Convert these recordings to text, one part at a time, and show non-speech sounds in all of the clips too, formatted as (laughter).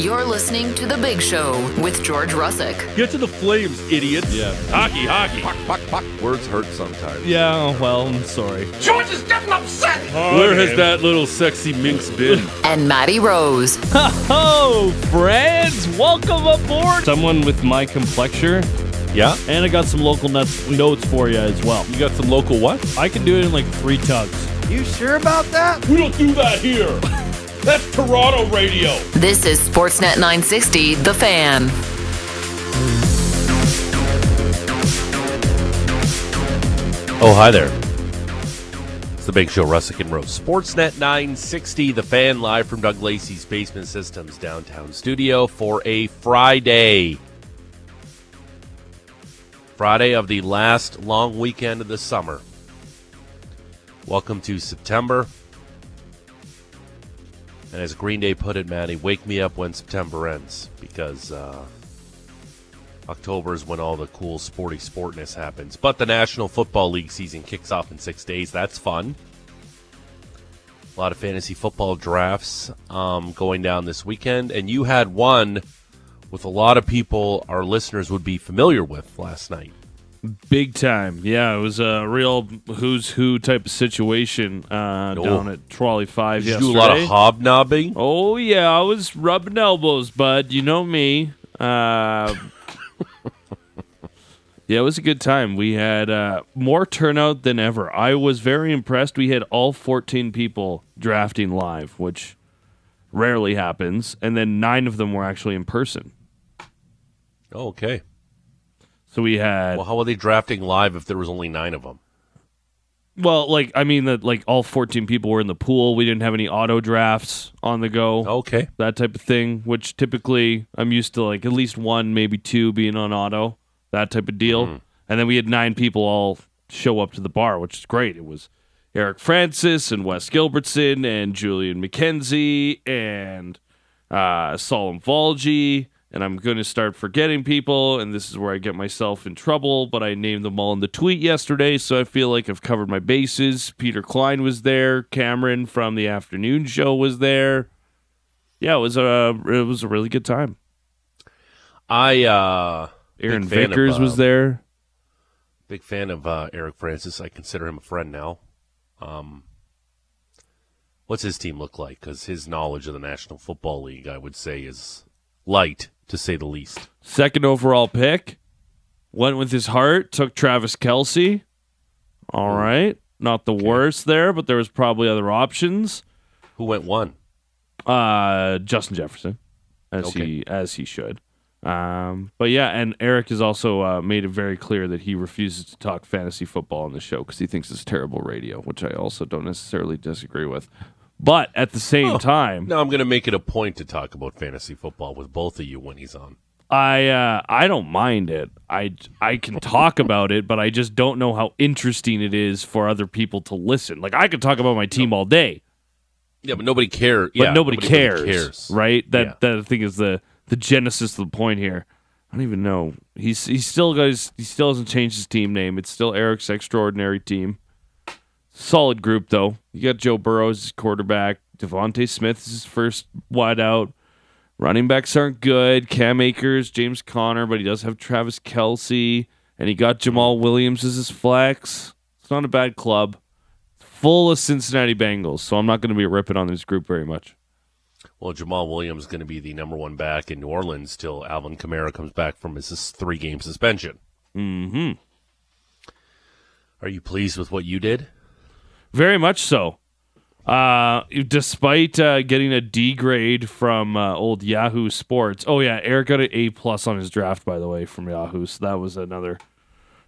You're listening to The Big Show with George Russick. Get to the flames, idiot. Yeah. Hockey, hockey. Puck, puck, puck. Words hurt sometimes. Yeah, oh, well, I'm sorry. George is getting upset. Oh, Where has that little sexy minx been? (laughs) And Matty Rose. Oh, friends, welcome aboard. Someone with my complexion, Yeah? and I got some local nuts, notes for you as well. You got some local what? I can do it in like three tugs. You sure about that? we don't do that here. (laughs) That's Toronto radio. This is Sportsnet 960, The Fan. Oh, hi there. It's the Big Show, Russick and Rose. Sportsnet 960, the fan live from Doug Lacey's Basement Systems downtown studio for a Friday. Friday of the last long weekend of the summer. Welcome to September. And as Green Day put it, Matty, wake me up when September ends because uh, October is when all the cool sporty sportness happens. But the National Football League season kicks off in six days. That's fun. A lot of fantasy football drafts um, going down this weekend. And you had one with a lot of people our listeners would be familiar with last night. Big time. Yeah, it was a real who's who type of situation uh, Oh. down at Trolley 5 Did you yesterday. do a lot of hobnobbing? Oh, yeah, I was rubbing elbows, bud. You know me. Uh, (laughs) yeah, it was a good time. We had uh, more turnout than ever. I was very impressed. We had all 14 people drafting live, which rarely happens. And then nine of them were actually in person. Oh, okay. So we had Well, how are they drafting live if there was only nine of them? Well, like I mean that like all 14 people were in the pool. We didn't have any auto drafts on the go. Okay. That type of thing, which typically I'm used to like at least one, maybe two being on auto. That type of deal. And then we had nine people all show up to the bar, which is great. It was Eric Francis and Wes Gilbertson and Julian McKenzie and uh, Salim Valji. And I'm going to start forgetting people, and this is where I get myself in trouble. But I named them all in the tweet yesterday, so I feel like I've covered my bases. Peter Klein was there. Cameron from the afternoon show was there. Yeah, it was a it was a really good time. I uh Aaron fan of, Vickers was uh, there. Big fan of uh, Eric Francis. I consider him a friend now. Um, what's his team look like? Because his knowledge of the National Football League, I would say, is light to say the least. Second overall pick. Went with his heart. Took Travis Kelce. All right, not the worst there, but there was probably other options. Who went one? Uh, Justin Jefferson, as Okay. he as he should. Um, but yeah, and Eric has also uh, made it very clear that he refuses to talk fantasy football on the show because he thinks it's terrible radio, which I also don't necessarily disagree with. But at the same time, Now I'm going to make it a point to talk about fantasy football with both of you when he's on. I uh, I don't mind it. I I can talk (laughs) about it, but I just don't know how interesting it is for other people to listen. Like I could talk about my team all day, Yeah, but nobody cares. but yeah, nobody, really cares, cares. right? That Yeah. that I think is the the genesis of the point here. I don't even know. He's he's still his, he still hasn't changed his team name. It's still Eric's extraordinary team. Solid group though. You got Joe Burrow as quarterback. DeVonta Smith is his first wideout. Running backs aren't good. Cam Akers, James Conner, but he does have Travis Kelce, and he got Jamaal Williams as his flex. It's not a bad club. Full of Cincinnati Bengals, so I'm not going to be ripping on this group very much. Well, Jamaal Williams is going to be the number one back in New Orleans till Alvin Kamara comes back from his three game suspension. Mm-hmm. Are you pleased with what you did? Very much so. Uh, despite uh, getting a D grade from uh, old Yahoo Sports. Oh yeah, Eric got an A plus on his draft, by the way, from Yahoo. So that was another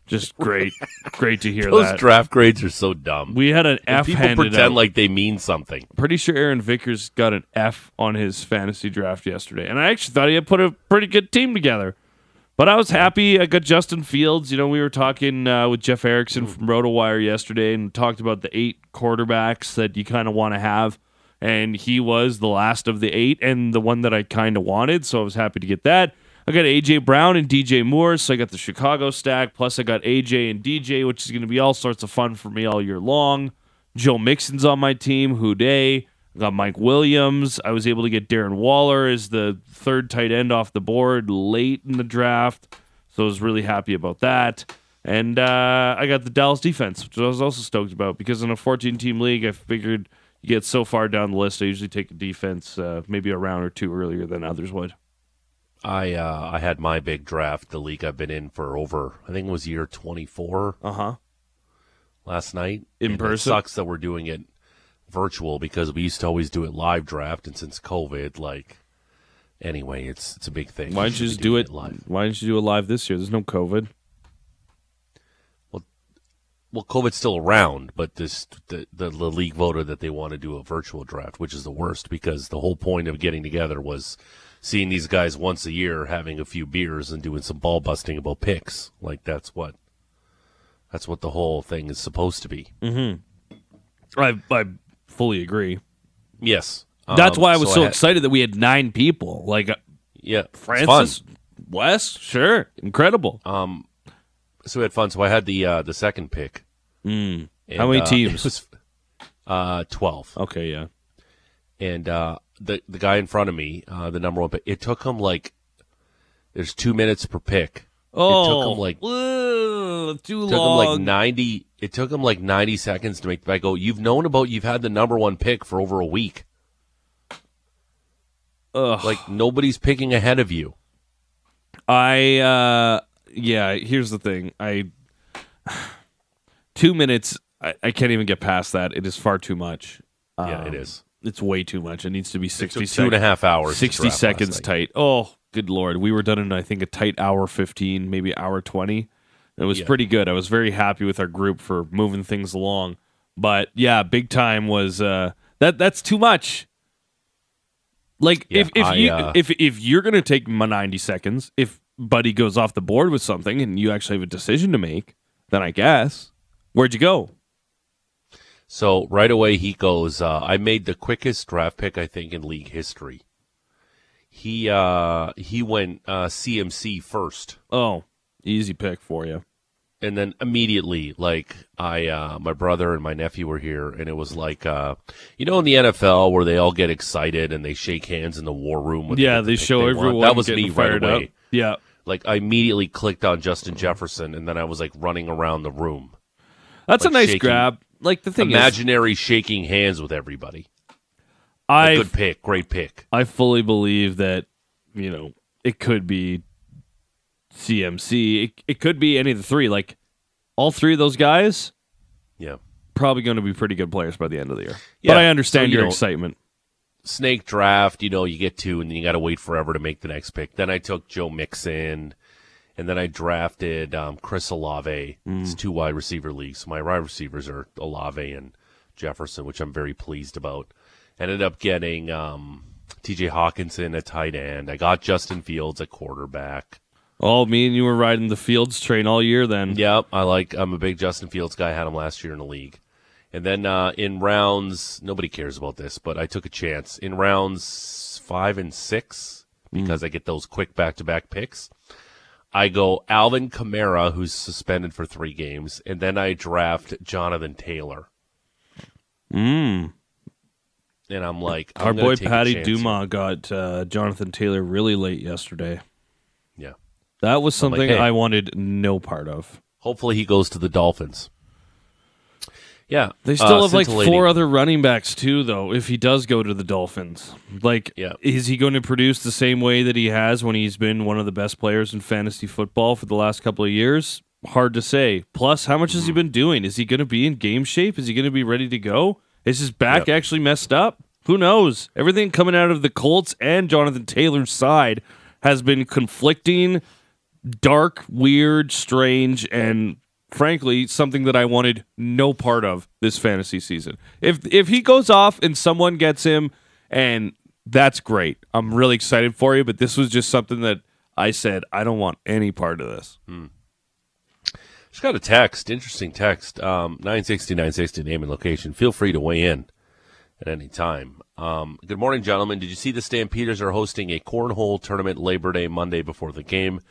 just great, (laughs) great to hear Those that. draft grades are so dumb. we had an F people handed pretend out. like they mean something. Pretty sure Aaron Vickers got an F on his fantasy draft yesterday, and I actually thought he had put a pretty good team together. But I was happy. I got Justin Fields. You know, we were talking uh, with Jeff Erickson from RotoWire yesterday and talked about the eight quarterbacks that you kind of want to have. And he was the last of the eight and the one that I kind of wanted. So I was happy to get that. I got AJ Brown and DJ Moore, so I got the Chicago stack. Plus, I got AJ and DJ, which is going to be all sorts of fun for me all year long. Joe Mixon's on my team. Who day? I got Mike Williams. I was able to get Darren Waller as the third tight end off the board late in the draft. So I was really happy about that. And uh, I got the Dallas defense, which I was also stoked about because in a 14 team league, I figured you get so far down the list, I usually take a defense uh, maybe a round or two earlier than others would. I uh, I had my big draft, the league I've been in for over, I think it was year 24 Uh huh. last night. In And person? It sucks that we're doing it virtual because we used to always do it live draft, and since COVID, like, anyway, it's it's a big thing. Why didn't you just do it live? Why didn't you do it live this year? There's no COVID. Well, well, COVID's still around, but this the, the the league voted that they want to do a virtual draft, which is the worst because the whole point of getting together was seeing these guys once a year, having a few beers, and doing some ball busting about picks. Like that's what that's what the whole thing is supposed to be. Mm-hmm. I I fully agree. Yes, That's Um, why I was so, had- excited that we had nine people. Like uh, Yeah, Francis, fun. Wes, sure, incredible. Um, so we had fun. So I had the uh, the second pick. Mm. and, How many uh, (laughs) teams? Was uh, twelve. Okay, yeah. and uh, the the guy in front of me, uh, the number one pick, it took him like there's two minutes per pick. Oh, it took him like too took him long. like ninety. It took him like ninety seconds to make the. Go. You've known about. You've had the number one pick for over a week. Ugh. Like nobody's picking ahead of you. I uh yeah, here's the thing. I (sighs) two minutes I, I can't even get past that. It is far too much. yeah, it Um, is. It's way too much. It needs to be sixty two and a seconds. half hours. Sixty seconds tight. Oh, good lord. We were done in I think a tight hour fifteen, maybe hour twenty. It was Yeah. pretty good. I was very happy with our group for moving things along. But yeah, big time was uh that that's too much. Like Yeah, if if I, you uh, if if you're gonna take my ninety seconds, if Buddy goes off the board with something and you actually have a decision to make, then I guess where'd you go? So right away he goes. Uh, I made the quickest draft pick I think in league history. He uh, he went uh, CMC first. Oh, easy pick for you. and then immediately like i uh my brother and my nephew were here and it was like uh you know in the nfl where they all get excited and they shake hands in the war room with Yeah, they show want. everyone that was me right away up. Yeah, like i immediately clicked on justin jefferson and then i was like running around the room that's Like a nice shaking- grab. Like the thing is, imaginary shaking hands with everybody I good pick great pick I fully believe that you know it could be CMC. It, it could be any of the three. Like all three of those guys, yeah probably going to be pretty good players by the end of the year. Yeah, but I understand so, you your know- excitement. snake draft, you know, you get two and then you got to wait forever to make the next pick. Then I took Joe Mixon, and then I drafted um, Chris Olave. It's two wide receiver leagues. So my wide receivers are Olave and Jefferson, which I'm very pleased about. Ended up getting um, T.J. Hockenson at tight end. I got Justin Fields at quarterback. Oh, me and you were riding the Fields train all year then. Yep, I like. I'm a big Justin Fields guy. I had him last year in the league. And then uh, in rounds, nobody cares about this, but I took a chance in rounds five and six because I get those quick back-to-back picks. I go Alvin Kamara, who's suspended for three games, and then I draft Jonathan Taylor. Mm. And I'm like, I'm Our boy Patty. Dumas got uh, Jonathan Taylor really late yesterday. Yeah. That was I'm like, something hey. I wanted no part of. Hopefully he goes to the Dolphins. Yeah, They uh, still have like four other running backs too, though. If he does go to the Dolphins, like, Yeah. is he going to produce the same way that he has when he's been one of the best players in fantasy football for the last couple of years? Hard to say. Plus, how much has Mm-hmm. he been doing? Is he going to be in game shape? Is he going to be ready to go? Is his back Yep. actually messed up? Who knows? Everything coming out of the Colts and Jonathan Taylor's side has been conflicting, dark, weird, strange, and frankly something that I wanted no part of this fantasy season. If if he goes off and someone gets him and that's great. I'm really excited for you, but this was just something that I said I don't want any part of this. Hmm. Just got a text, interesting text. Um, 960, 960, name and location. Feel free to weigh in at any time. Um, good morning, gentlemen. Did you see the Stampeders are hosting a cornhole tournament Labor Day Monday before the game?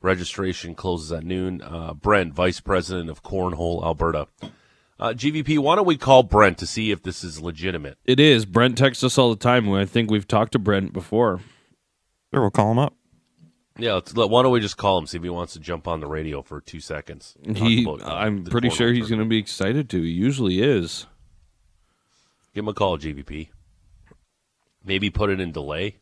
Registration closes at noon. Uh, Brent, Vice President of Cornhole Alberta. Uh, GVP, why don't we call Brent to see if this is legitimate? It is. Brent texts us all the time. I think we've talked to Brent before. Sure, we'll call him up. Yeah, let's, let, why don't we just call him see if he wants to jump on the radio for two seconds? He, about, uh, I'm pretty sure he's going to be excited to. He usually is. Give him a call, GVP. Maybe put it in delay,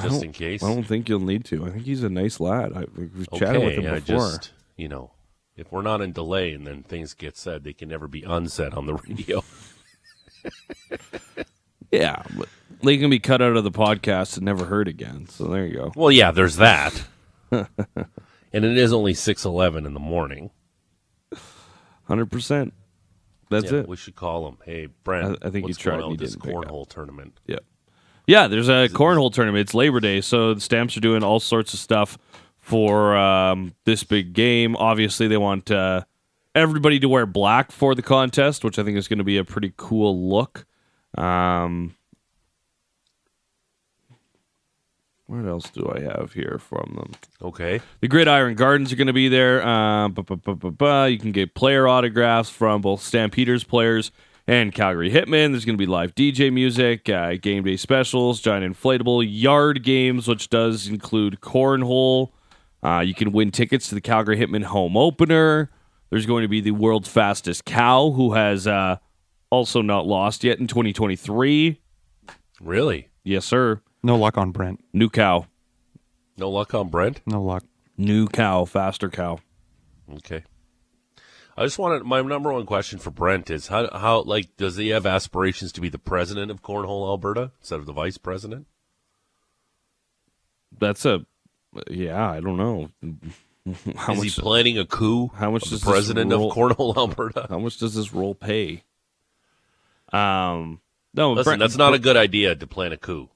just in case. I don't think you'll need to. I think he's a nice lad. I, we've chatted with him I before. just, you know, if we're not in delay and then things get said, they can never be unsaid on the (laughs) radio. (laughs) Yeah, but they can be cut out of the podcast and never heard again. So there you go. well, yeah, there's that. (laughs) and it is only 6:11 in the morning. Hundred percent. That's Yeah, it. We should call him. Hey, Brent, I- I think what's you tried going on this didn't pick up. cornhole tournament? Yeah. Yeah, there's a cornhole tournament. It's Labor Day, so the Stamps are doing all sorts of stuff for um, this big game. Obviously, they want uh, everybody to wear black for the contest, which I think is going to be a pretty cool look. Um, what else do I have here from them? Okay. The Gridiron Gardens are going to be there. Uh, bu- bu- bu- bu- bu- You can get player autographs from both Stampeders players and Calgary Hitmen. There's going to be live DJ music, uh, game day specials, giant inflatable yard games, which does include cornhole. Uh, you can win tickets to the Calgary Hitmen home opener. There's going to be the world's fastest cow, who has uh, also not lost yet in 2023. Really? Yes, sir. No luck on Brent. New cow. No luck on Brent? No luck. New cow. Faster cow. Okay. I just wanted my number one question for Brent is how how like does he have aspirations to be the president of Cornhole Alberta instead of the vice president? That's a yeah. I don't know. (laughs) How is much? he planning a coup? how much of does the this president of roll- Cornhole Alberta? how much does this role pay? Um, no, Listen, Brent- that's not a good idea to plan a coup.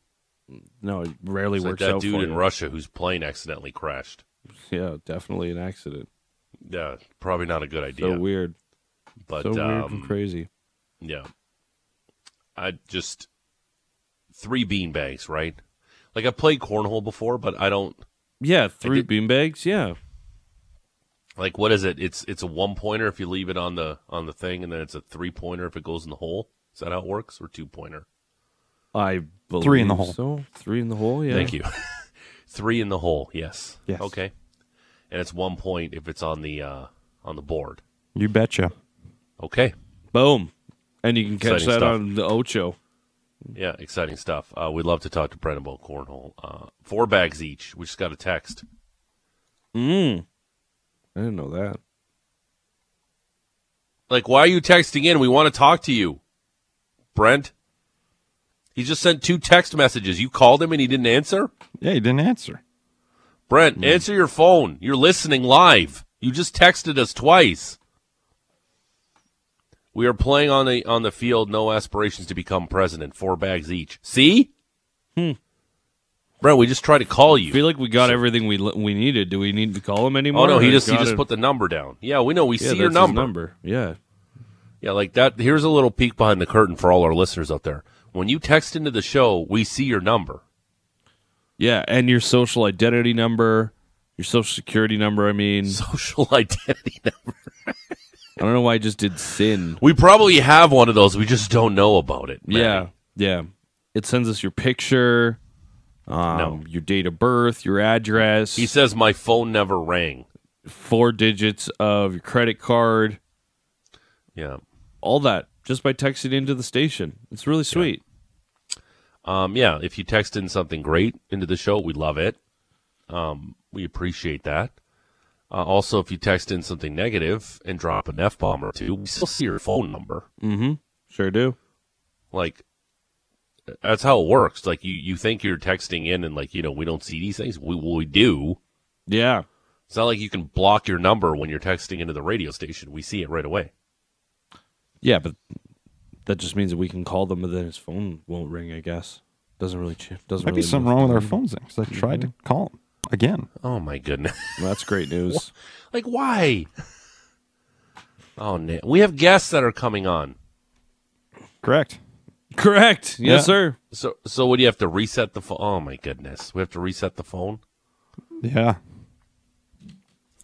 No. It rarely It's like works that out dude for in you. Russia whose plane accidentally crashed. Yeah, definitely an accident. Yeah, probably not a good idea. So weird. but so weird um, and crazy. Yeah. I just three bean bags, right? Like I've played cornhole before, but I don't Yeah, three beanbags. Yeah, like what is it? It's it's a one pointer if you leave it on the on the thing, and then it's a three pointer if it goes in the hole. Is that how it works? Or two pointer? I believe Three in the hole. So three in the hole. Yeah. Thank you. (laughs) three in the hole. Yes. Yes. Okay. And it's one point if it's on the uh on the board. You betcha. Okay. Boom. And you can catch Exciting that stuff. on the Ocho. Yeah, exciting stuff. Uh, we'd love to talk to Brent about cornhole. Uh, four bags each. We just got a text. Mm. I didn't know that. Like, why are you texting in? We want to talk to you, Brent. He just sent two text messages. You called him and he didn't answer. Yeah, he didn't answer. Brent, answer your phone. You're listening live. You just texted us twice. We are playing on the on the field. No aspirations to become president. Four bags each. See, Hmm. Brent. We just tried to call I you. feel like we got everything we we needed. Do we need to call him anymore? oh no, he just he just it? put the number down. Yeah, we know. We Yeah, see your number. number. Yeah. Yeah, like that. Here's a little peek behind the curtain for all our listeners out there. When you text into the show, we see your number. Yeah, and your social identity number, your social security number. I mean, (laughs) Social identity number. I don't know why I just did sin. We probably have one of those. We just don't know about it. Manny. Yeah, yeah. It sends us your picture, um, No. your date of birth, your address, He says my phone never rang. four digits of your credit card, Yeah. all that just by texting into the station. It's really sweet. Um, yeah, if you text in something great into the show, we love it. Um, we appreciate that. Uh, also, if you text in something negative and drop an F bomb or two, we still see your phone number. Mm-hmm. Sure do. Like, that's how it works. Like, you, you think you're texting in and, like, you know, we don't see these things. We, we do. Yeah. It's not like you can block your number when you're texting into the radio station. We see it right away. Yeah, but that just means that we can call them, but then his phone won't ring. I guess doesn't really ch- doesn't Might really be something wrong with our phones then, 'cause I tried to mm-hmm. call him again. Oh, my goodness. (laughs) Well, that's great news. like, why? Oh, no. We have guests that are coming on. Correct. Correct. Yes, Yeah. sir. So, so would you have to reset the phone? Oh my goodness, we have to reset the phone. Yeah.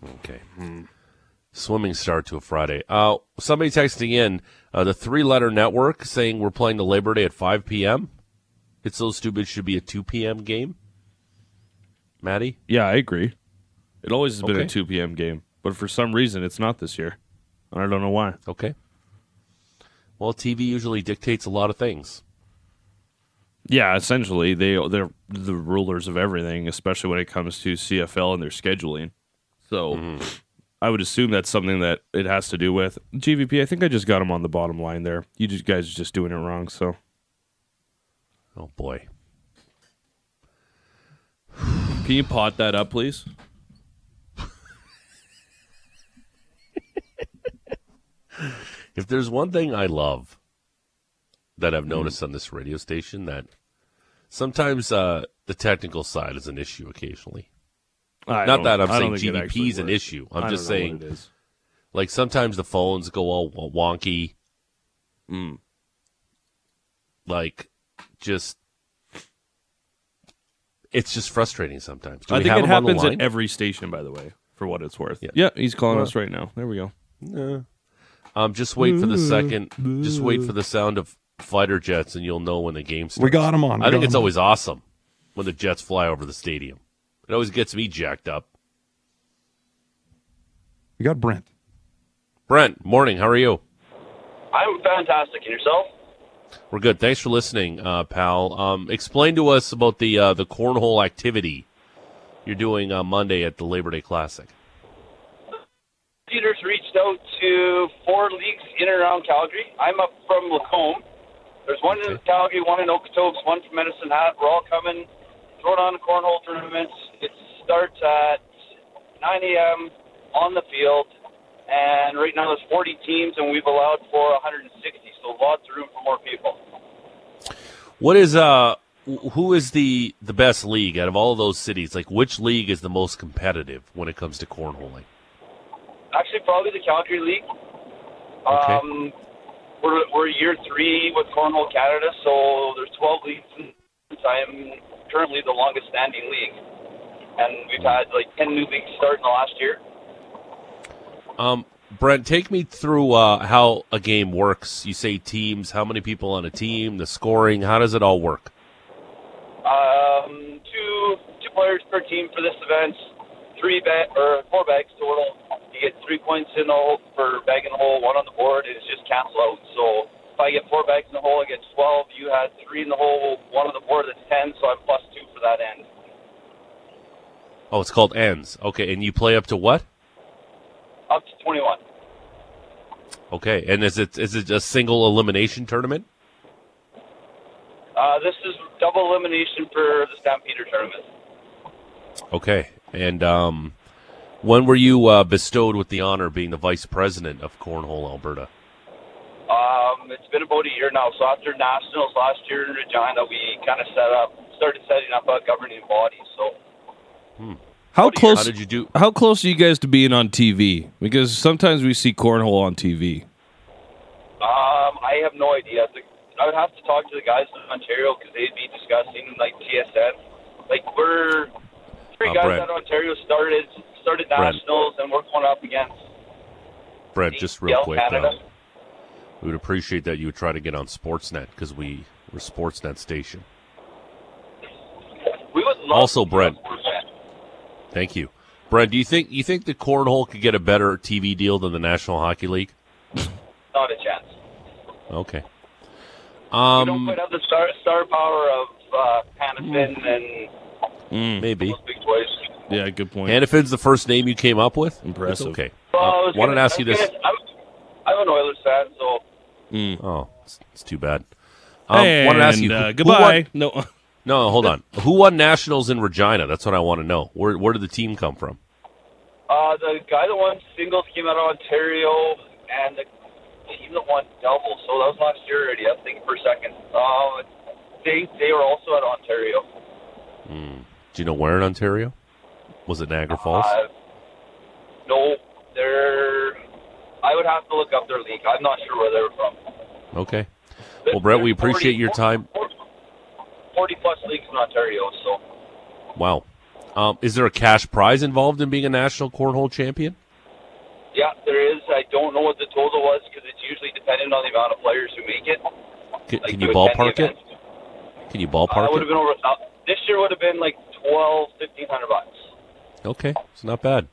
Okay. Hmm. Swimming start to a Friday. Uh, somebody texting in uh, the three-letter network saying we're playing the Labor Day at 5 p.m. It's so stupid. It should be a 2 p.m. game. Matty, Yeah, I agree. It always has been a 2 p.m. game, but for some reason it's not this year. And I don't know why. okay. Well, TV usually dictates a lot of things. Yeah, essentially they they're the rulers of everything, especially when it comes to CFL and their scheduling. So I would assume that's something that it has to do with GVP. I think I just got him on the bottom line there. You just guys are just doing it wrong. So Oh boy. can you pot that up, please? (laughs) If there's one thing I love that I've noticed on this radio station, that sometimes uh, the technical side is an issue occasionally. I Not that I'm I saying don't think it GVP actually is an issue. I'm I just saying, it is. like sometimes the phones go all wonky. Mm. Like, just it's just frustrating sometimes. Do I think it him on the happens at every station, by the way, for what it's worth. Yeah. Yeah, he's calling Well- us right now. There we go. Um, just wait for the second. Just wait for the sound of fighter jets, and you'll know when the game starts. We got him on. We I think it's him on. always awesome when the jets fly over the stadium. It always gets me jacked up. We got Brent. Brent, morning. How are you? I'm fantastic. And yourself? We're good. Thanks for listening, uh, pal. Um, explain to us about the uh, the cornhole activity you're doing on Monday at the Labor Day Classic. Peters reached out to four leagues in and around Calgary. I'm up from Lacombe. There's one in Calgary, one in Okotoks, one from Medicine Hat. We're all coming, throwing on cornhole tournaments. It starts at 9 a.m. on the field, and right now there's 40 teams, and we've allowed for 160, so lots of room for more people. What is uh who is the the best league out of all of those cities? Like which league is the most competitive when it comes to cornholing? Actually, probably the Calgary League. Okay. Um, we're, we're year three with Cornhole Canada, so there's 12 leagues. I'm currently the longest standing league. And we've had like 10 new leagues start in the last year. Um, Brent, take me through uh, how a game works. You say teams. How many people on a team? The scoring. How does it all work? Um, two two players per team for this event. Three bag or four bags total. You get three points in the hole for bag in the hole, one on the board. It's just cancel out. So if I get four bags in the hole, I get 12. You had three in the hole, one on the board. That's 10. So I'm plus two for that end. Oh, it's called ends. Okay, and you play up to what? Up to 21. Okay, and is it is it a single elimination tournament? Uh, this is double elimination for the Stampeder tournament. Okay, and um, when were you uh, bestowed with the honor of being the vice president of Cornhole Alberta? Um, it's been about a year now. So after nationals last year in Regina, we kind of set up, started setting up a governing body. So How What do you- close? How did you do? How close are you guys to being on TV? Because sometimes we see cornhole on TV. um, I have no idea. The, I would have to talk to the guys in Ontario because they'd be discussing like TSN. Like we're three Uh, guys Brent. out of Ontario started started Brent. nationals, and we're going up against Brent, just real quick. Canada. Uh, we would appreciate that you would try to get on Sportsnet because we we're Sportsnet station. We would love Also, Brent. do Thank you, Brent. Do you think you think the cornhole could get a better TV deal than the National Hockey League? Not a chance. Okay. we don't Um, quite have the star star power of uh, Hanifin and Mm, maybe. those big boys. yeah, good point. Hanifin's the first name you came up with. Impressive. It's okay. Well, I Uh, was wanted gonna- to ask you this. gonna- I'm, I'm an Oilers fan, so Mm. Oh, it's, it's too bad. Um, wanted to ask you. And, who- uh, who goodbye. won- no, (laughs) no, hold on. Who won nationals in Regina? That's what I want to know. Where where did the team come from? uh, the guy that won singles came out of Ontario, and the team that won doubles. So that was last year already. I'm thinking for a second. Uh, they they were also at Ontario. Do you know where in Ontario? Was it Niagara Falls? Uh, no, they're. I would have to look up their league. I'm not sure where they're from. okay. Well, Brett, we There's 40 appreciate your time. 40 plus leagues in Ontario, so Wow. Um, is there a cash prize involved in being a national cornhole champion? Yeah, there is. I don't know what the total was because it's usually dependent on the amount of players who make it. Can, Like, can you ballpark it? Can you Uh, ballpark would it? have been over a thou- This year would have been like twelve, fifteen hundred bucks. Okay, it's not bad.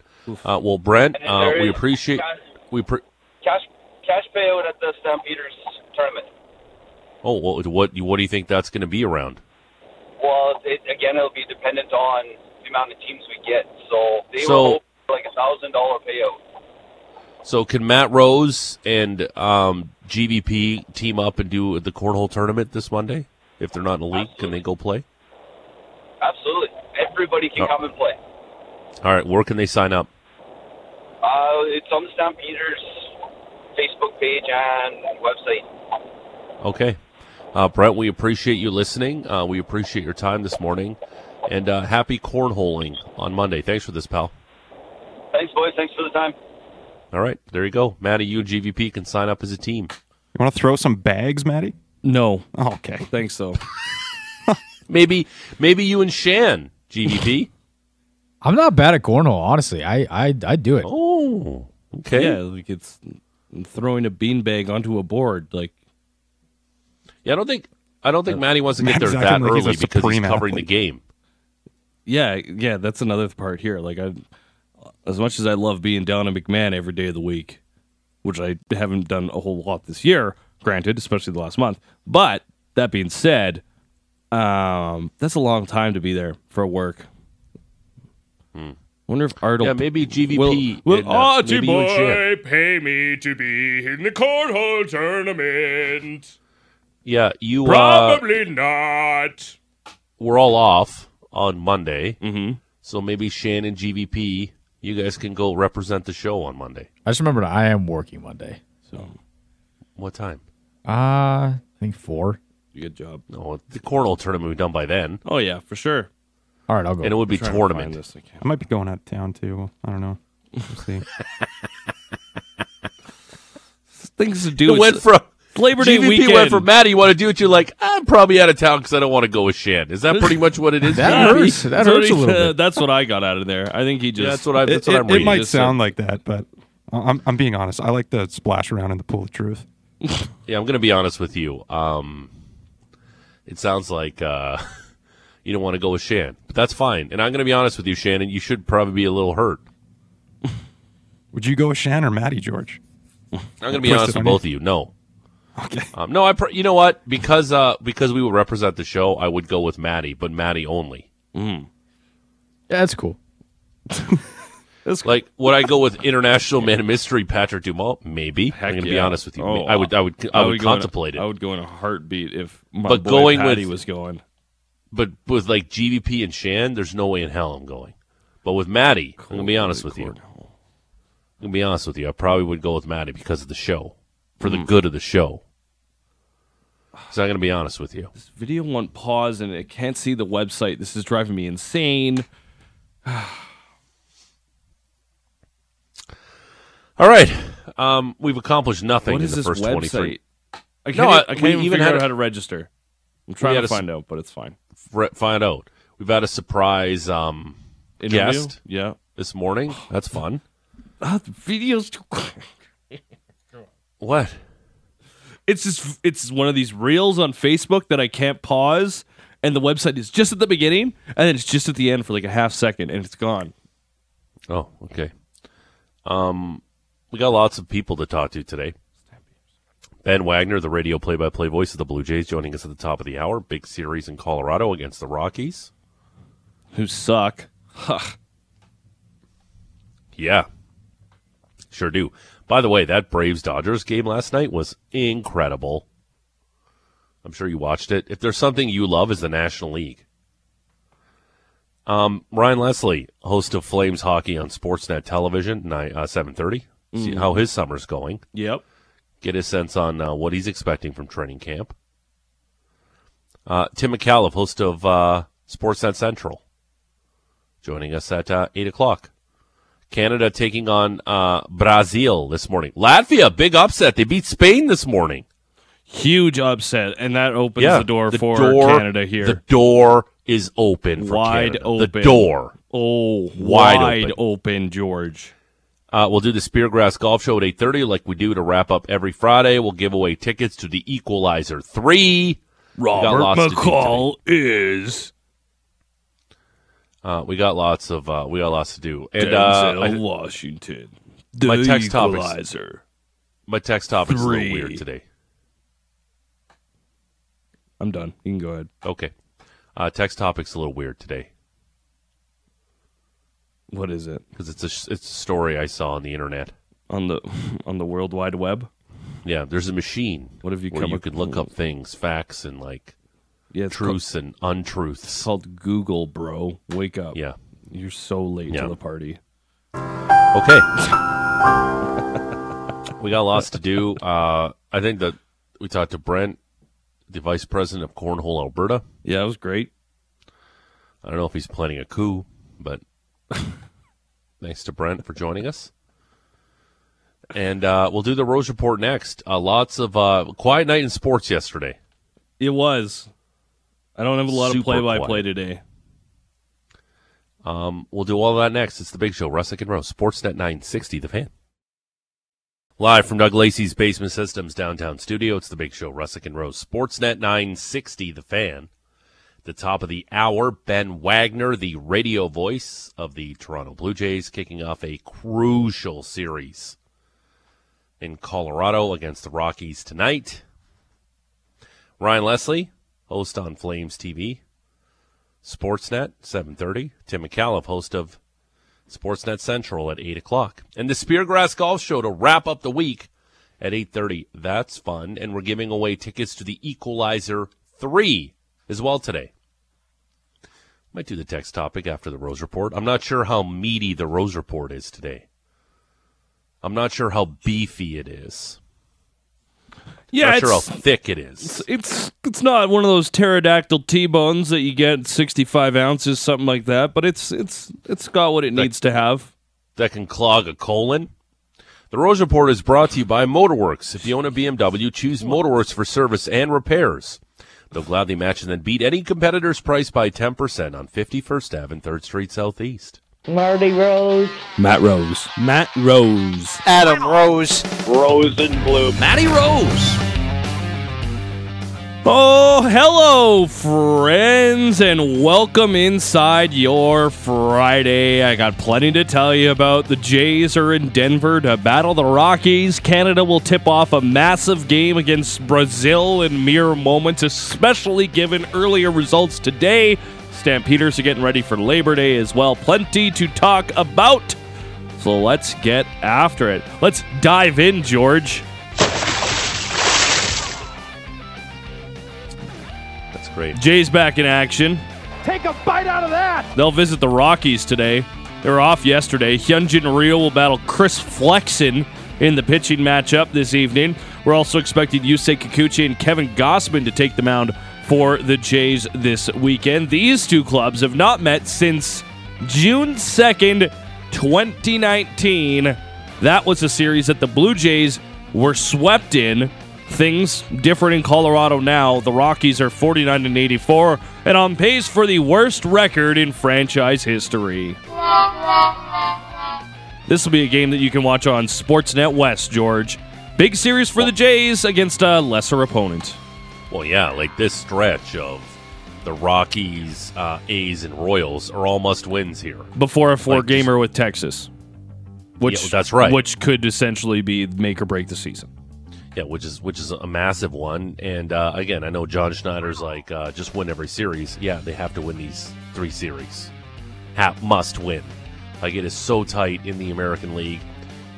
Uh, well, Brent, uh, we appreciate cash, we. Pre- cash cash payout at the Stampeders tournament. oh, what what what do you think that's going to be around? Well, it, again, it'll be dependent on the amount of teams we get. So they So- like a thousand dollar payout. So can Matt Rose and um, GVP team up and do the cornhole tournament this Monday? If they're not in the league, can they go play? Absolutely, everybody can Oh. come and play. All right, where can they sign up? Uh, it's on the Stampeders Facebook page and website. Okay, uh, Brent, we appreciate you listening. Uh, we appreciate your time this morning, and uh, happy cornholing on Monday. Thanks for this, pal. Thanks, boys. Thanks for the time. All right, there you go, Matty. You and GVP can sign up as a team. You want to throw some bags, Matty? No, Oh, okay. thanks though. (laughs) Maybe, maybe you and Shan, GVP. (laughs) I'm not bad at cornhole, honestly. I I I do it. oh, okay. Yeah, like it's throwing a beanbag onto a board. Like Yeah, I don't think I don't think Matty wants to get there that acting like he's a early because he's supreme covering the athlete. game. Yeah, yeah, that's another part here. Like I as much as I love being down in McMahon every day of the week, which I haven't done a whole lot this year, granted, especially the last month. But that being said, um, that's a long time to be there for work. Wonder if Art will Hmm. Yeah, maybe GVP. will, will and, uh, maybe you and Shan. boy pay me to be in the cornhole tournament? Yeah, you. Uh, Probably not. we're all off on Monday, Mm-hmm. so maybe Shan and GVP, you guys can go represent the show on Monday. I just remembered I am working Monday. So What time? Uh I think four. good job. No, the cornhole tournament will be done by then, Oh yeah, for sure. All right, I'll go. and it would be Trying to find tournament. this, I. I might be going out of town too. I don't know. We'll see. (laughs) Things to do. You It's went from Labor Day GVP weekend. went from Matt. You want to do it? You're like, I'm probably out of town because I don't want to go with Shan. Is that pretty much what it is? that GVP? hurts. That hurts a little (laughs) bit. That's what I got out of there. I think he just. Yeah, that's what I. That's it, what it- I'm it reading. might Just sound like that, but I'm, I'm being honest. I like to splash around in the pool of truth. (laughs) Yeah, I'm going to be honest with you. Um, it sounds like uh, you don't want to go with Shan, but that's fine. And I'm going to be honest with you, Shannon. You should probably be a little hurt. (laughs) Would you go with Shan or Matty, George? I'm going (laughs) to be honest with on you. both of you. No, Okay. um, no. I. Pr- you know what? Because uh, because we would represent the show, I would go with Matty, but Matty only. Yeah, that's cool. (laughs) that's Like, would I go with international man of mystery Patrick Dumont? Maybe. Heck I'm going to be honest with you. Oh, I would. I would. I, would, go in a- contemplate I would go in a heartbeat if my But boy going Patty with- was going. But with like GVP and Shan, there's no way in hell I'm going. But with Matty, I'm going to be honest with you. I'm going to be honest with you. I probably would go with Matty because of the show, for Hmm. the good of the show. So I'm going to be honest with you. This video won't pause and it can't see the website. This is driving me insane. (sighs) All right. Um, we've accomplished nothing What in is the this first 23. website? I can't, No, I- I can't even, even figure out a- how to register. I'm trying to a find out, but it's fine. Find out. We've had a surprise um, Interview? guest Yeah. this morning. That's fun. Ah, (gasps) the video's too quick. (laughs) What? It's just it's one of these reels on Facebook that I can't pause, and the website is just at the beginning, and then it's just at the end for like a half second, and it's gone. Oh, okay. Um, we got lots of people to talk to today. Ben Wagner, the radio play-by-play voice of the Blue Jays, joining us at the top of the hour. Big series in Colorado against the Rockies. Who suck? Huh. Yeah, sure do. By the way, that Braves Dodgers game last night was incredible. I'm sure you watched it. If there's something you love, is the National League. Um, Ryan Leslie, host of Flames Hockey on Sportsnet Television, nine, uh, 7:30. See how his summer's going. Yep. Get his sense on uh, what he's expecting from training camp. Uh, Tim McAuliffe, host of uh, Sportsnet Central, joining us at uh, eight o'clock. Canada taking on uh, Brazil this morning. Latvia, big upset. They beat Spain this morning. Huge upset, and that opens yeah, the door for door- Canada here. The door is open for Wide Canada. open. The door. oh, Wide wide, open. open. George. Uh, we'll do the Speargrass Golf Show at 8.30 like we do to wrap up every Friday. We'll give away tickets to the Equalizer 3. got Robert lots to do McCall is Uh, we got lots of uh, we got lots to do. And uh, I- Washington. The My text equalizer. my text topic's a little weird today. I'm done. You can go ahead. Okay. Uh, text topic's a little weird today What is it because it's a it's a story I saw on the internet. on the on the World Wide Web? Yeah, there's a machine. What have you where come you ac- can look up things, facts, and like Yeah, truths and untruths. It's called Google, bro. Wake up. Yeah. You're so late Yeah. to the party. Okay. (laughs) we got lots to do. Uh, I think that we talked to Brent, the vice president of Cornhole, Alberta. Yeah, it was great. I don't know if he's planning a coup, but (laughs) thanks to Brent for joining us. And uh, we'll do the Rose Report next. Uh, lots of uh, quiet night in sports yesterday. It was. I don't have a lot of play by play today. Um, we'll do all that next. It's the Big Show, Russick and Rose, Sportsnet 960, The Fan. Live from Doug Lacey's Basement Systems downtown studio, it's the Big Show, Russick and Rose, Sportsnet 960, The Fan. The top of the hour, Ben Wagner, the radio voice of the Toronto Blue Jays, kicking off a crucial series in Colorado against the Rockies tonight. Ryan Leslie, host on Flames TV. Sportsnet, 7.30. Tim McAuliffe, host of Sportsnet Central at 8 o'clock. And the Speargrass Golf Show to wrap up the week at 8.30. That's fun. And we're giving away tickets to the Equalizer 3 as well today. Might do the text topic after the Rose Report. I'm not sure how meaty the Rose Report is today. I'm not sure how beefy it is. Yeah, not sure how thick it is. it's it's not one of those pterodactyl T-bones that you get 65 ounces, something like that. But it's it's it's got what it needs to have. that can clog a colon. The Rose Report is brought to you by Motorworks. If you own a BMW, choose Motorworks for service and repairs. They'll gladly match and then beat any competitor's price by 10% on 51st Ave and 3rd Street Southeast. Marty Rose. Matt Rose. Matt Rose. Adam Rose. Rose and blue. Matty Rose. Oh, hello, friends, and welcome inside your Friday. I got plenty to tell you about. The Jays are in Denver to battle the Rockies. Canada will tip off a massive game against Brazil in mere moments, especially given earlier results today. Stampeders are getting ready for Labor Day as well. Plenty to talk about. So let's get after it. Let's dive in, George. Great. Jays back in action. Take a bite out of that. They'll visit the Rockies today. They were off yesterday. Hyunjin Ryu will battle Chris Flexen in the pitching matchup this evening. We're also expecting Yusei Kikuchi and Kevin Gausman to take the mound for the Jays this weekend. These two clubs have not met since June 2nd, 2019. That was a series that the Blue Jays were swept in. Things different in Colorado now. The Rockies are 49 and 84 and on pace for the worst record in franchise history. This will be a game that you can watch on Sportsnet West, George. Big series for the Jays against a lesser opponent. Well, yeah, like this stretch of the Rockies, uh, A's, and Royals are all must wins here. Before a four gamer with Texas. Which Yeah, that's right. Which could essentially be make or break the season. Yeah, which is which is a massive one. And uh, again, I know John Schneider's like uh, just win every series. Yeah, they have to win these three series. Must win. Like it is so tight in the American League.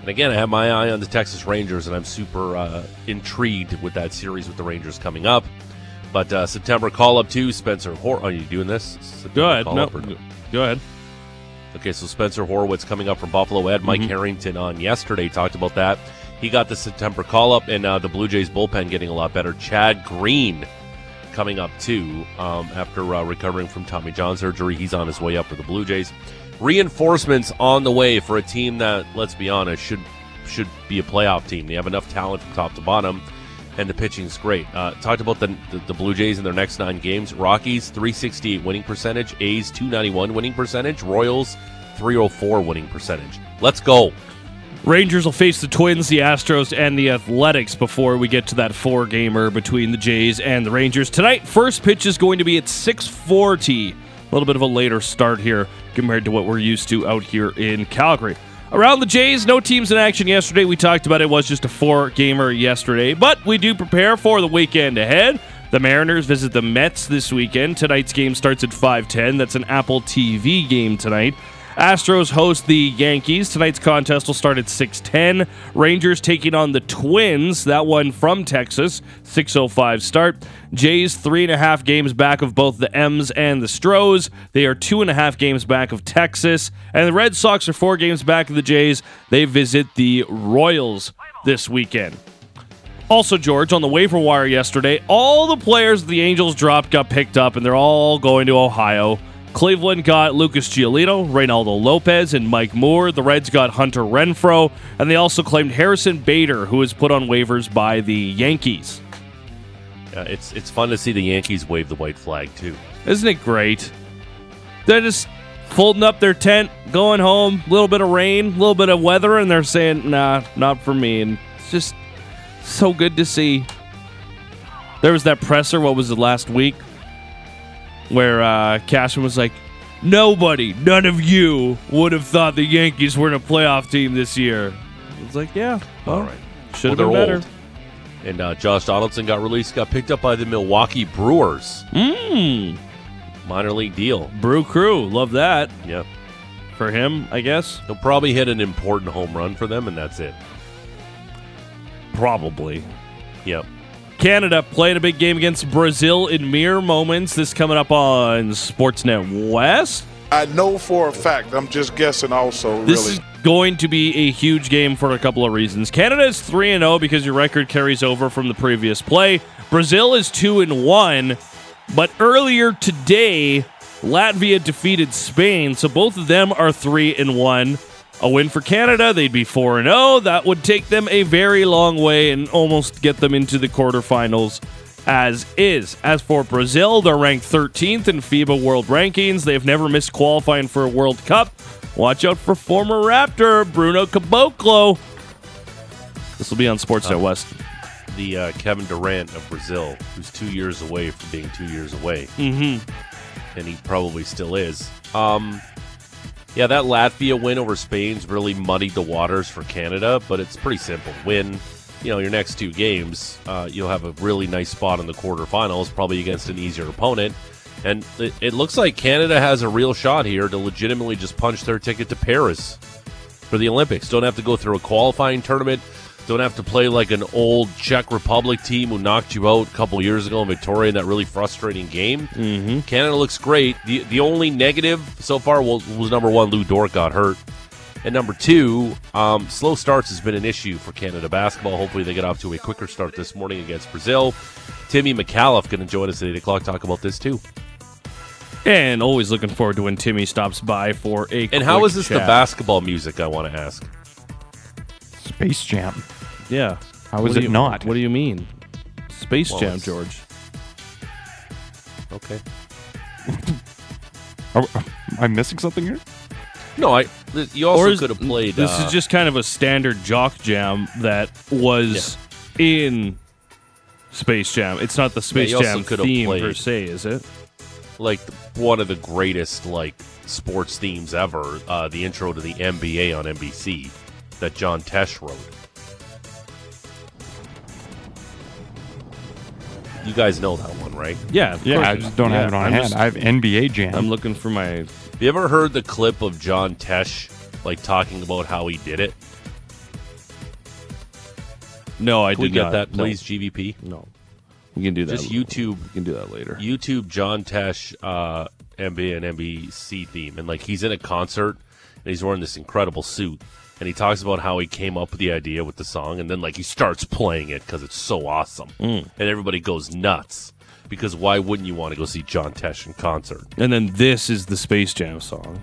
And again, I have my eye on the Texas Rangers, and I'm super uh, intrigued with that series with the Rangers coming up. But uh, September call up to Spencer Hor. Are you doing this? September Go ahead. No, or- go ahead. Okay, so Spencer Horwitz coming up from Buffalo. Ed Mike Harrington on yesterday talked about that. He got the September call up, and uh, the Blue Jays bullpen getting a lot better. Chad Green coming up too um, after uh, recovering from Tommy John surgery. He's on his way up for the Blue Jays. Reinforcements on the way for a team that, let's be honest, should should be a playoff team. They have enough talent from top to bottom, and the pitching's great. Uh, talked about the, the the Blue Jays in their next nine games. Rockies 368 winning percentage, A's 291 winning percentage, Royals 304 winning percentage. Let's go. Rangers will face the Twins, the Astros, and the Athletics before we get to that four gamer between the Jays and the Rangers. Tonight, first pitch is going to be at 640. A little bit of a later start here compared to what we're used to out here in Calgary. Around the Jays, no teams in action yesterday. We talked about it was just a four gamer yesterday, but we do prepare for the weekend ahead. The Mariners visit the Mets this weekend. Tonight's game starts at 5:10. That's an Apple TV game tonight. Astros host the Yankees. Tonight's contest will start at 6:10. Rangers taking on the Twins. That one from Texas. 6:05 start. Jays three and a half games back of both the M's and the Stros. They are two and a half games back of Texas, and the Red Sox are four games back of the Jays. They visit the Royals this weekend. Also, George, on the waiver wire yesterday, all the players the Angels dropped got picked up, and they're all going to Ohio. Cleveland got Lucas Giolito, Reynaldo Lopez, and Mike Moore. The Reds got Hunter Renfroe, and they also claimed Harrison Bader, who was put on waivers by the Yankees. Yeah, it's it's fun to see the Yankees wave the white flag too. Isn't it great? They're just folding up their tent, going home, a little bit of rain, a little bit of weather, and they're saying, nah, not for me. And it's just so good to see. There was that presser, what was it, last week? Where uh, Cashman was like, nobody, none of you would have thought the Yankees were in a playoff team this year. It's like, yeah, well, All right. should Well, have been better. old. And uh, Josh Donaldson got released, got picked up by the Milwaukee Brewers. Mmm. Minor league deal. Brew Crew, love that Yep. for him, I guess. He'll probably hit an important home run for them, and that's it. Probably. Yep. Canada playing a big game against Brazil in mere moments. This coming up on Sportsnet West. I know for a fact. I'm just guessing. Also, This really. is going to be a huge game for a couple of reasons. Canada is 3 and 0 because your record carries over from the previous play. Brazil is 2 and 1, but earlier today Latvia defeated Spain, so both of them are 3 and 1. A win for Canada, they'd be 4 and 0. That would take them a very long way and almost get them into the quarterfinals as is. As for Brazil, they're ranked 13th in FIBA World Rankings. They've never missed qualifying for a World Cup. Watch out for former Raptor Bruno Caboclo. This will be on Sportsnet West. The uh, Kevin Durant of Brazil, who's two years away from being two years away, Mm-hmm. and he probably still is. Um, yeah, that Latvia win over Spain's really muddied the waters for Canada, but it's pretty simple. Win, you know, your next two games, uh, you'll have a really nice spot in the quarterfinals, probably against an easier opponent. And it, it looks like Canada has a real shot here to legitimately just punch their ticket to Paris for the Olympics. Don't have to go through a qualifying tournament. Don't have to play like an old Czech Republic team who knocked you out a couple years ago in Victoria in that really frustrating game. Mm-hmm. Canada looks great. The the only negative so far was, was number one, Lu Dort got hurt. And number two, um, slow starts has been an issue for Canada basketball. Hopefully, they get off to a quicker start this morning against Brazil. Timmy McAuliffe going to join us at 8 o'clock, talk about this too. And always looking forward to when Timmy stops by for a And how is this the basketball music, I want to ask? Space Jam. Yeah. How What is do it you- not? What do you mean? Space Well, Jam, it's- George. Okay. (laughs) Are, am I missing something here? No, I. th- You also could have played. This uh, is just kind of a standard jock jam that was in Space Jam. It's not the Space you also Jam could have theme played- per se, is it? like one of the greatest like sports themes ever. Uh, the intro to the NBA on NBC that John Tesh wrote. You guys know that one, right? Yeah, of Yeah, course. I just don't Yeah, have it on I'm hand. just- I have NBA Jam. I'm looking for my. Have you ever heard the clip of John Tesh like talking about how he did it? No, I Can we did get not. that, No. please, GVP? No, we can do that. Just YouTube, We can do that later. YouTube John Tesh uh, NBA and NBC theme, and like he's in a concert and he's wearing this incredible suit, and he talks about how he came up with the idea with the song, and then like he starts playing it because it's so awesome, Mm. and everybody goes nuts because why wouldn't you want to go see John Tesh in concert? And then this is the Space Jam song.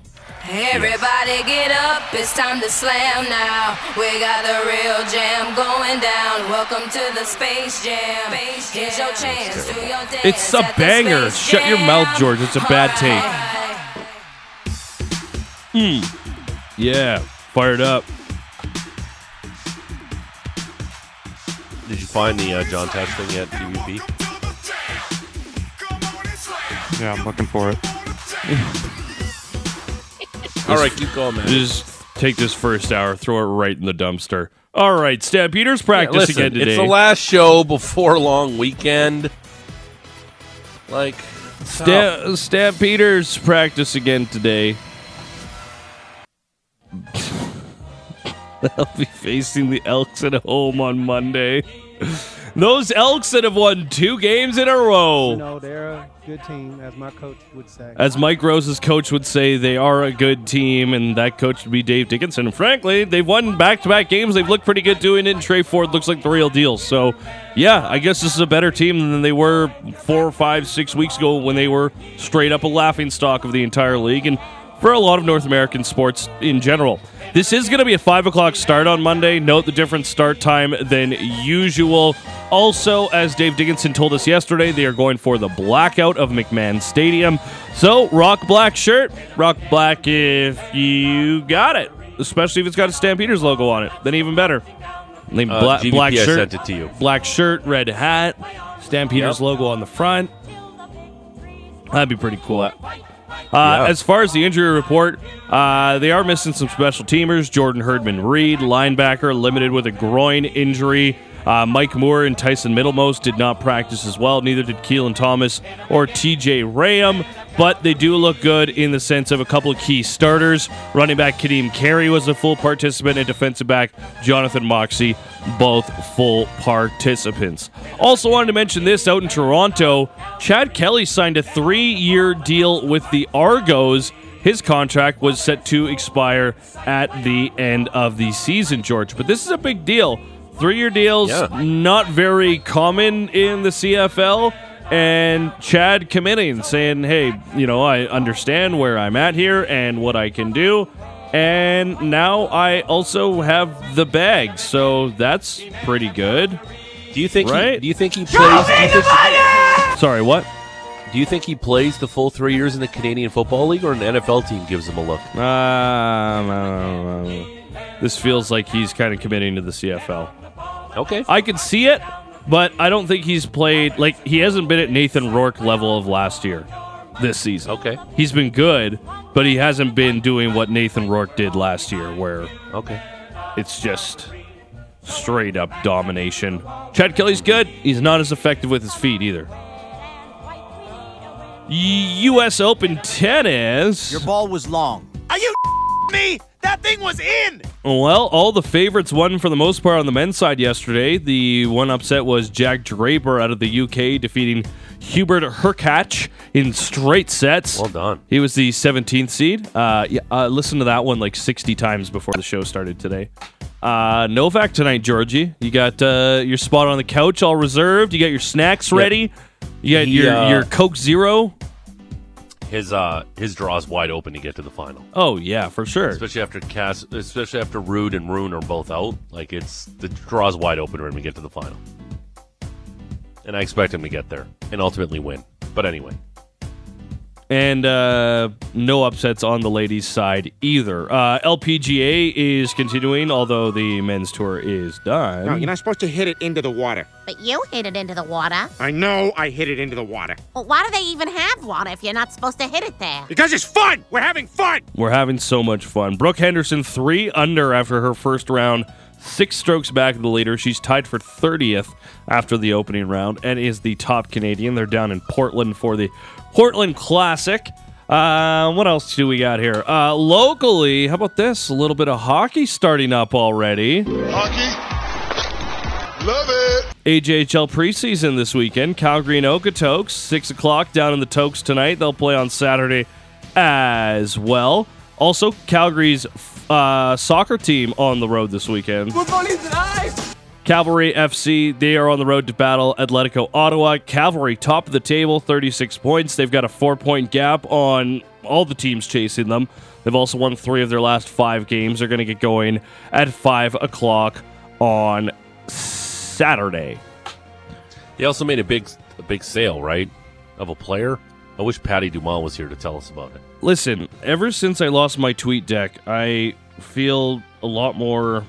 Everybody get up, it's time to slam now. We got the real jam going down. Welcome to the Space Jam. Here's your chance, do your dance. It's a at the banger. Space Shut your mouth, George. It's a bad take. Alright. Yeah, fired up. Did you find the uh, John Tesh thing yet, GVP? Yeah, I'm looking for it. (laughs) All right, keep going, man. Just take this first hour, throw it right in the dumpster. All right, Stampeders Yeah, practice listen, again today. It's the last show before long weekend. Like, Sta- Stampeders practice again today. (laughs) They'll be facing the Elks at home on Monday. Those Elks that have won two games in a row. You know, they're a good team, as my coach would say. As Mike Rose's coach would say, they are a good team, and that coach would be Dave Dickenson. And frankly, they've won back to back games. They've looked pretty good doing it, and Tre Ford looks like the real deal. So, yeah, I guess this is a better team than they were four, five, six weeks ago when they were straight up a laughing stock of the entire league. And for a lot of North American sports in general. This is going to be a 5 o'clock start on Monday. Note the different start time than usual. Also, as Dave Dickenson told us yesterday, they are going for the blackout of McMahon Stadium. So, rock black shirt, rock black if you got it, especially if it's got a Stampeders logo on it. Then even better. Uh, bla- black shirt, sent it to you. black shirt, red hat, Stampeders Yep. logo on the front. That'd be pretty cool. Uh, Yeah. As far as the injury report, uh, they are missing some special teamers. Jordan Herdman Reed, linebacker, limited with a groin injury. Uh, Mike Moore and Tyson Middlemost did not practice as well. Neither did Keelan Thomas or TJ Ram, but they do look good in the sense of a couple of key starters. Running back Kadeem Carey was a full participant, and defensive back Jonathan Moxey, both full participants. Also, wanted to mention this out in Toronto Chad Kelly signed a three year deal with the Argos. His contract was set to expire at the end of the season, George. But this is a big deal. Three year deals, Yeah. not very common in the CFL. And Chad committing, saying, hey, you know, I understand where I'm at here and what I can do. And now I also have the bag. So that's pretty good. Do you think? Right? He, do you think he plays? Do you think, Sorry, what? do you think he plays the full three years in the Canadian Football League, or an NFL team gives him a look? Uh, this feels like he's kind of committing to the CFL. Okay. I could see it, but I don't think he's played like he hasn't been at Nathan Rourke level of last year this season. Okay. He's been good, but he hasn't been doing what Nathan Rourke did last year where Okay. it's just straight up domination. Chad Kelly's good. He's not as effective with his feet either. U.S. Open tennis. Your ball was long. Are you me? That thing was in. Well, all the favorites won for the most part on the men's side yesterday. The one upset was Jack Draper out of the UK defeating Hubert Hurkacz in straight sets. Well done. He was the 17th seed. Uh, yeah, uh, listen to that one like 60 times before the show started today. Uh, Novak tonight, Georgie. You got uh, your spot on the couch all reserved. You got your snacks ready. You got He, your uh, your Coke Zero. His uh his draw's wide open to get to the final, Oh yeah, for sure. especially after Cass, especially after Ruud and Rune are both out. Like it's the draw's wide open him to get to the final, and I expect him to get there and ultimately win. But anyway, and uh, no upsets on the ladies' side either. Uh, LPGA is continuing, although the men's tour is done. No, you're not supposed to hit it into the water. But you hit it into the water. I know I hit it into the water. Well, why do they even have water if you're not supposed to hit it there? Because it's fun! We're having fun! We're having so much fun. Brooke Henderson three under after her first round, six strokes back of the leader. She's tied for 30th after the opening round and is the top Canadian. They're down in Portland for the Portland Classic. Uh, what else do we got here? Uh, locally, how about this? A little bit of hockey starting up already. Hockey. Love it. AJHL preseason this weekend. Calgary and Okotoks, 6 o'clock down in the Tokes tonight. They'll play on Saturday as well. Also, Calgary's uh, soccer team on the road this weekend. Cavalry FC, they are on the road to battle Atletico Ottawa. Cavalry, top of the table, 36 points. They've got a four point gap on all the teams chasing them. They've also won three of their last five games. They're going to get going at 5 o'clock on Saturday. they also made a big a big sale, right, of a player. I wish Patty Dumont was here to tell us about it. Listen, ever since I lost my TweetDeck, I feel a lot more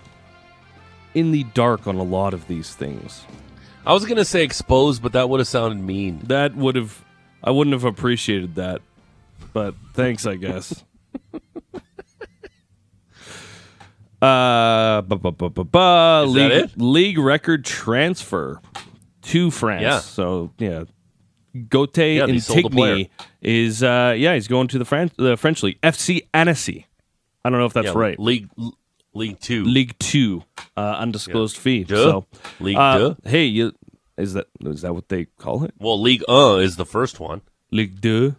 in the dark on a lot of these things. I was gonna say exposed, but that would have sounded mean. That would have, I wouldn't have appreciated that. But thanks, I guess. (laughs) uh, ba ba ba. Is that League, it? league record transfer to France. Yeah. So yeah, Goteh Yeah, they sold the player. Ntignee is uh yeah he's going to the French the French league FC Annecy. I don't know if that's Yeah, right. League League Two. League Two, uh, undisclosed fee. Deux? So, League uh? Hey, you, is that is that what they call it? Well, League Un is the first one. League Deux.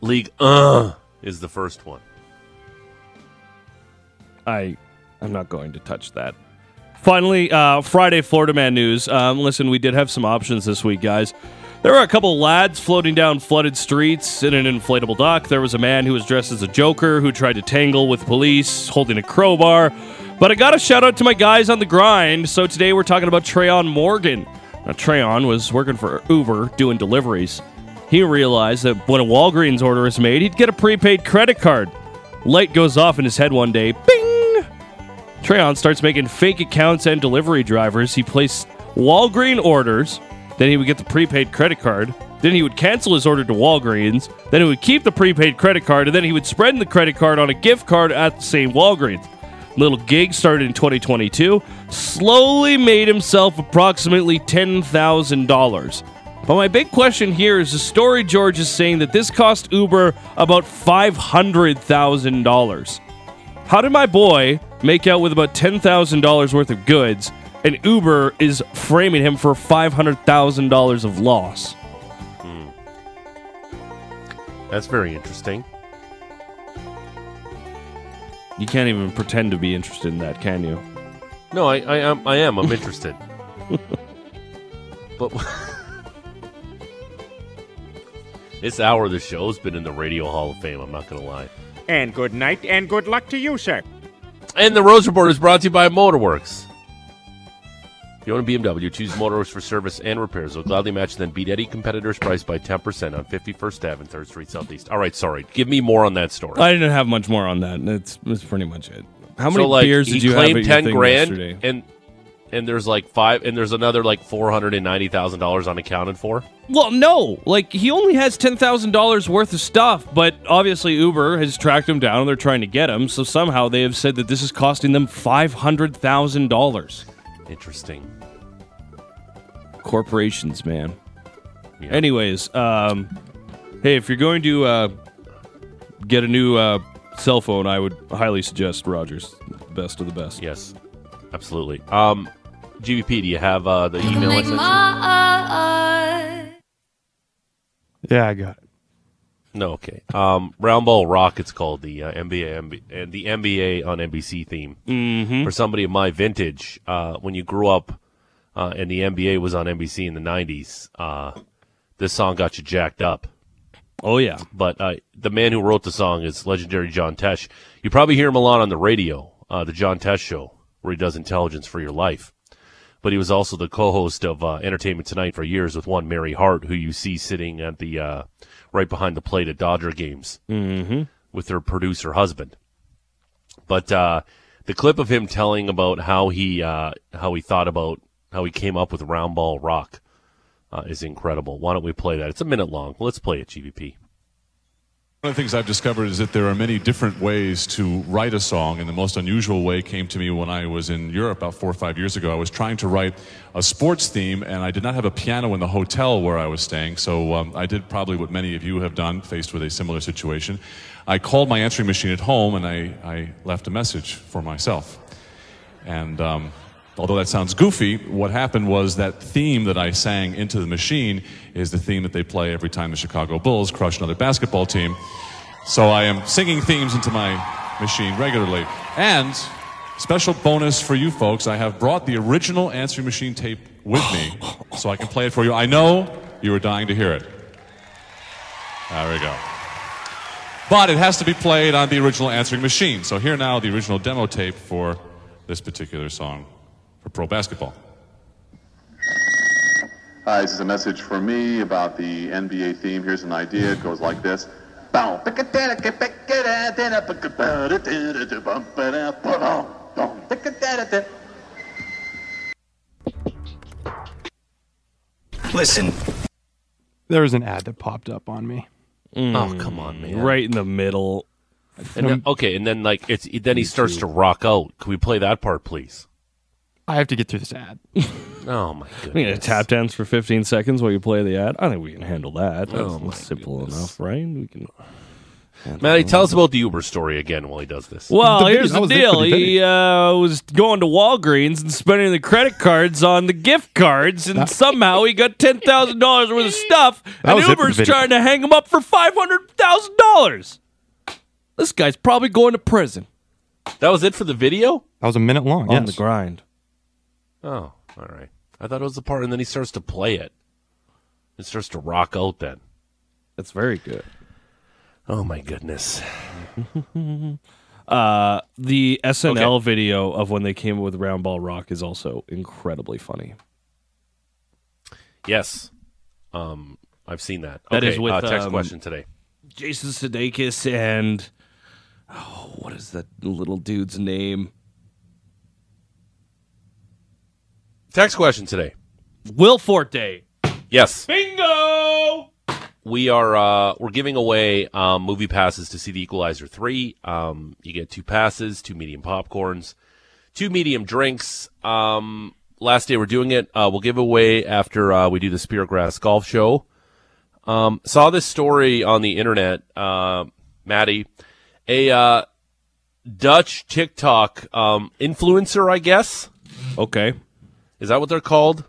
League Un is the first one. I I'm not going to touch that. Finally, uh, Friday Florida Man news. Um, listen, we did have some options this week, guys. There were a couple lads floating down flooded streets in an inflatable dock. There was a man who was dressed as a Joker who tried to tangle with police holding a crowbar. But I got a shout out to my guys on the grind. So today we're talking about Treyon Morgan. Now, Treyon was working for Uber doing deliveries. He realized that when a Walgreens order is made, he'd get a prepaid credit card. Light goes off in his head one day. Bing! Treyon starts making fake accounts and delivery drivers. He placed Walgreen orders. Then he would get the prepaid credit card. Then he would cancel his order to Walgreens. Then he would keep the prepaid credit card. And then he would spread the credit card on a gift card at the same Walgreens. Little gig started in 2022. Slowly made himself approximately $10,000. But my big question here is the story George is saying that this cost Uber about $500,000. How did my boy make out with about $10,000 worth of goods and Uber is framing him for $500,000 of loss? Hmm. That's very interesting. You can't even pretend to be interested in that, can you? No, I, I am. I am. I'm (laughs) interested. but (laughs) this hour of the show's been in the Radio Hall of Fame. I'm not going to lie. And good night and good luck to you, sir. And the Rose Report is brought to you by Motorworks. If you own a BMW, choose Motorworks for service and repairs. They'll gladly match then beat any competitor's price by 10% on 51st Ave and 3rd Street Southeast. All right, sorry. Give me more on that story. I didn't have much more on that. That's, that's pretty much it. How So, many like, beers did you have at your 10 thing grand yesterday? and and there's like five and there's another like $490,000 unaccounted for? Well, no. Like he only has ten thousand dollars worth of stuff, but obviously Uber has tracked him down and they're trying to get him. So somehow they have said that this is costing them five hundred thousand dollars. Interesting. Corporations, man. Anyways, um, hey, if you're going to uh, get a new uh, cell phone, I would highly suggest Rogers. Best of the best. Yes, absolutely. Um, GVP, do you have uh, the email I Make sent you? my Yeah, I got it. No, okay. Um, Round Ball Rock, it's called the uh, NBA and the NBA on NBC theme. Mm-hmm. For somebody of my vintage, uh, when you grew up uh, and the NBA was on NBC in the '90s, uh, this song got you jacked up. Oh yeah. But uh, the man who wrote the song is legendary John Tesh. You probably hear him a lot on the radio, uh, the John Tesh Show, where he does intelligence for your life. But he was also the co-host of uh, Entertainment Tonight for years with one Mary Hart, who you see sitting at the uh, right behind the plate at Dodger games Mm-hmm. with her producer husband. But uh, the clip of him telling about how he uh, how he thought about how he came up with round ball rock uh, is incredible. Why don't we play that? It's a minute long. Let's play it, GVP. One of the things I've discovered is that there are many different ways to write a song, and the most unusual way came to me when I was in Europe about four or five years ago. I was trying to write a sports theme, and I did not have a piano in the hotel where I was staying, so um, I did probably what many of you have done, faced with a similar situation. I called my answering machine at home, and I, I left a message for myself. And um, although that sounds goofy, what happened was that theme that I sang into the machine is the theme that they play every time the Chicago Bulls crush another basketball team. So I am singing themes into my machine regularly. And special bonus for you folks, I have brought the original answering machine tape with me so I can play it for you. I know you are dying to hear it. There we go. But it has to be played on the original answering machine. So here now the original demo tape for this particular song for pro basketball. Hi, this is a message for me about the NBA theme. Here's an idea. It goes like this. Listen. There was an ad that popped up on me. Mm. Oh come on, man! Right in the middle. And then, okay, and then like it's then he starts to rock out. Can we play that part, please? I have to get through this ad. (laughs) Oh my We goodness! gonna tap dance for 15 seconds while you play the ad. I think we can handle that. That's, Oh, that's simple enough, right? We can. Matty, tell us about the Uber story again while he does this. Well, The video- here's that the was it deal. the He uh, was going to Walgreens and spending the credit cards on the gift cards, and somehow he got ten thousand dollars worth of stuff. That and was it for the Uber's video. trying to hang him up for five hundred thousand dollars. This guy's probably going to prison That was it for the video. That was a minute long. on yes. the grind. Oh, all right. I thought it was the part, and then he starts to play it. It starts to rock out. Then. That's very good. Oh my goodness! (laughs) Uh, the SNL video of when they came up with Round Ball Rock is also incredibly funny. Yes, um, I've seen that. That okay, is with, uh, text um, question today. Jason Sudeikis and oh, what is that little dude's name? Text question today. Will Forte. Yes, Bingo! we are. Uh, we're giving away um, movie passes to see The Equalizer three. Um, you get two passes, two medium popcorns, two medium drinks. Um, last day we're doing it. Uh, we'll give away after uh, we do the Speargrass Golf Show. Um, saw this story on the internet, uh, Matty. A uh, Dutch TikTok um, influencer, I guess. Okay. Is that what they're called?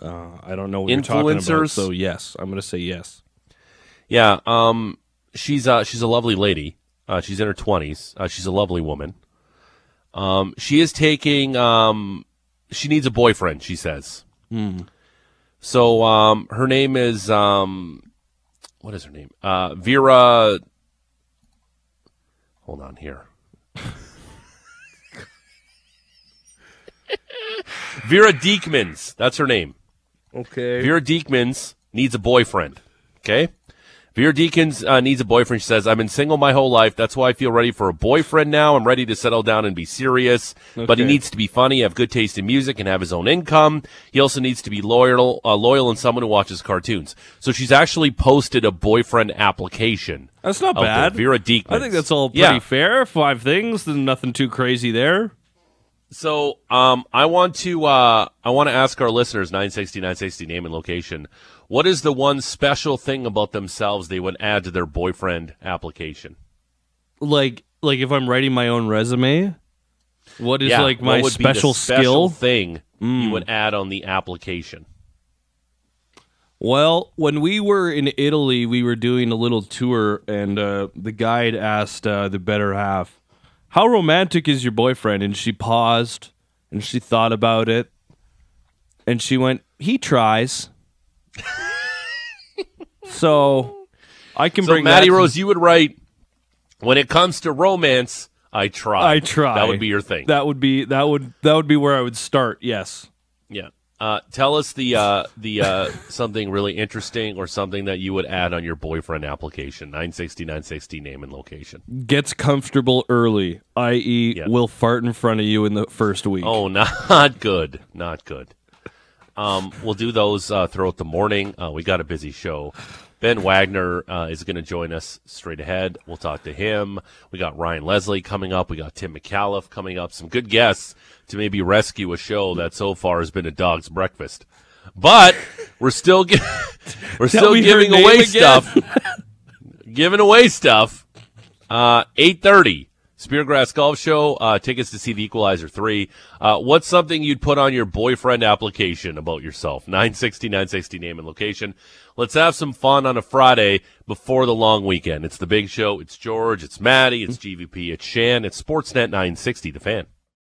Uh, I don't know what you're talking about. Influencers? So yes, I'm going to say yes. Yeah. Um, she's uh, she's a lovely lady. Uh, she's in her twenties. Uh, she's a lovely woman. Um, she is taking. Um, she needs a boyfriend. She says. Hmm. So um, her name is um, what is her name? Uh, Vera. Hold on here. (laughs) Vera Diekmans. That's her name. Okay. Vera Deekmans needs a boyfriend. Okay. Vera Deakins uh, needs a boyfriend. She says, I've been single my whole life. That's why I feel ready for a boyfriend now. I'm ready to settle down and be serious. But he needs to be funny, have good taste in music, and have his own income. He also needs to be loyal, uh, loyal and someone who watches cartoons. So she's actually posted a boyfriend application. That's not there. bad. Vera Deekmans. I think that's all pretty Yeah. fair. Five things, then nothing too crazy there. So um, I want to uh, I want to ask our listeners 960 960 name and location. What is the one special thing about themselves they would add to their boyfriend application? Like, like if I'm writing my own resume, what is Yeah, like my would be the special special skill? thing you Mm. would add on the application? Well, when we were in Italy, we were doing a little tour, and uh, the guide asked uh, the better half, "How romantic is your boyfriend?" And she paused, and she thought about it, and she went, "He tries." (laughs) so, I can so bring Matty that to- Rose, you would write when it comes to romance, I try. I try. That would be your thing. That would be that would that would be where I would start. Yes. Yeah. Uh, tell us the uh, the uh, something really interesting or something that you would add on your boyfriend application. 960 960 name and location. Gets comfortable early, i.e., will fart in front of you in the first week. Oh, (laughs) not good. Not good. Um, we'll do those uh, throughout the morning. Uh, we got a busy show. Ben Wagner uh, is going to join us straight ahead. We'll talk to him. We got Ryan Leslie coming up. We got Tim McAuliffe coming up. Some good guests to maybe rescue a show that so far has been a dog's breakfast. But we're still gi- (laughs) we're still giving away stuff. giving away stuff. Uh, eight thirty. Speargrass Golf Show. Uh, tickets to see the Equalizer three. Uh, what's something you'd put on your boyfriend application about yourself? 960, 960 name and location. Let's have some fun on a Friday before the long weekend. It's the big show. It's George. It's Matty. It's mm-hmm. GVP. It's Shan. It's Sportsnet 960. The fan.